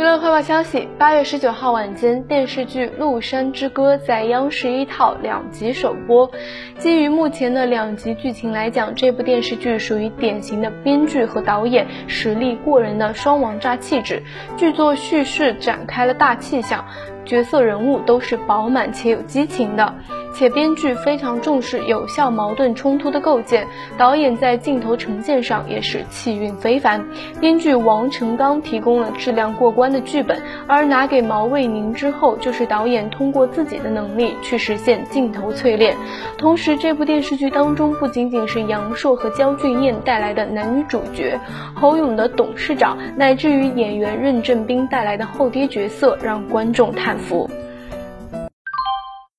娱乐快报消息：八月十九号晚间，电视剧《鹿山之歌》在央视一套两集首播。基于目前的两集剧情来讲，这部电视剧属于典型的编剧和导演实力过人的双王炸气质。剧作叙事展开了大气象，角色人物都是饱满且有激情的。且编剧非常重视有效矛盾冲突的构建，导演在镜头呈现上也是气韵非凡。编剧王成刚提供了质量过关的剧本，而拿给毛卫宁之后，就是导演通过自己的能力去实现镜头淬炼。同时，这部电视剧当中不仅仅是杨烁和焦俊艳带来的男女主角，侯勇的董事长，乃至于演员任正斌带来的后爹角色，让观众叹服。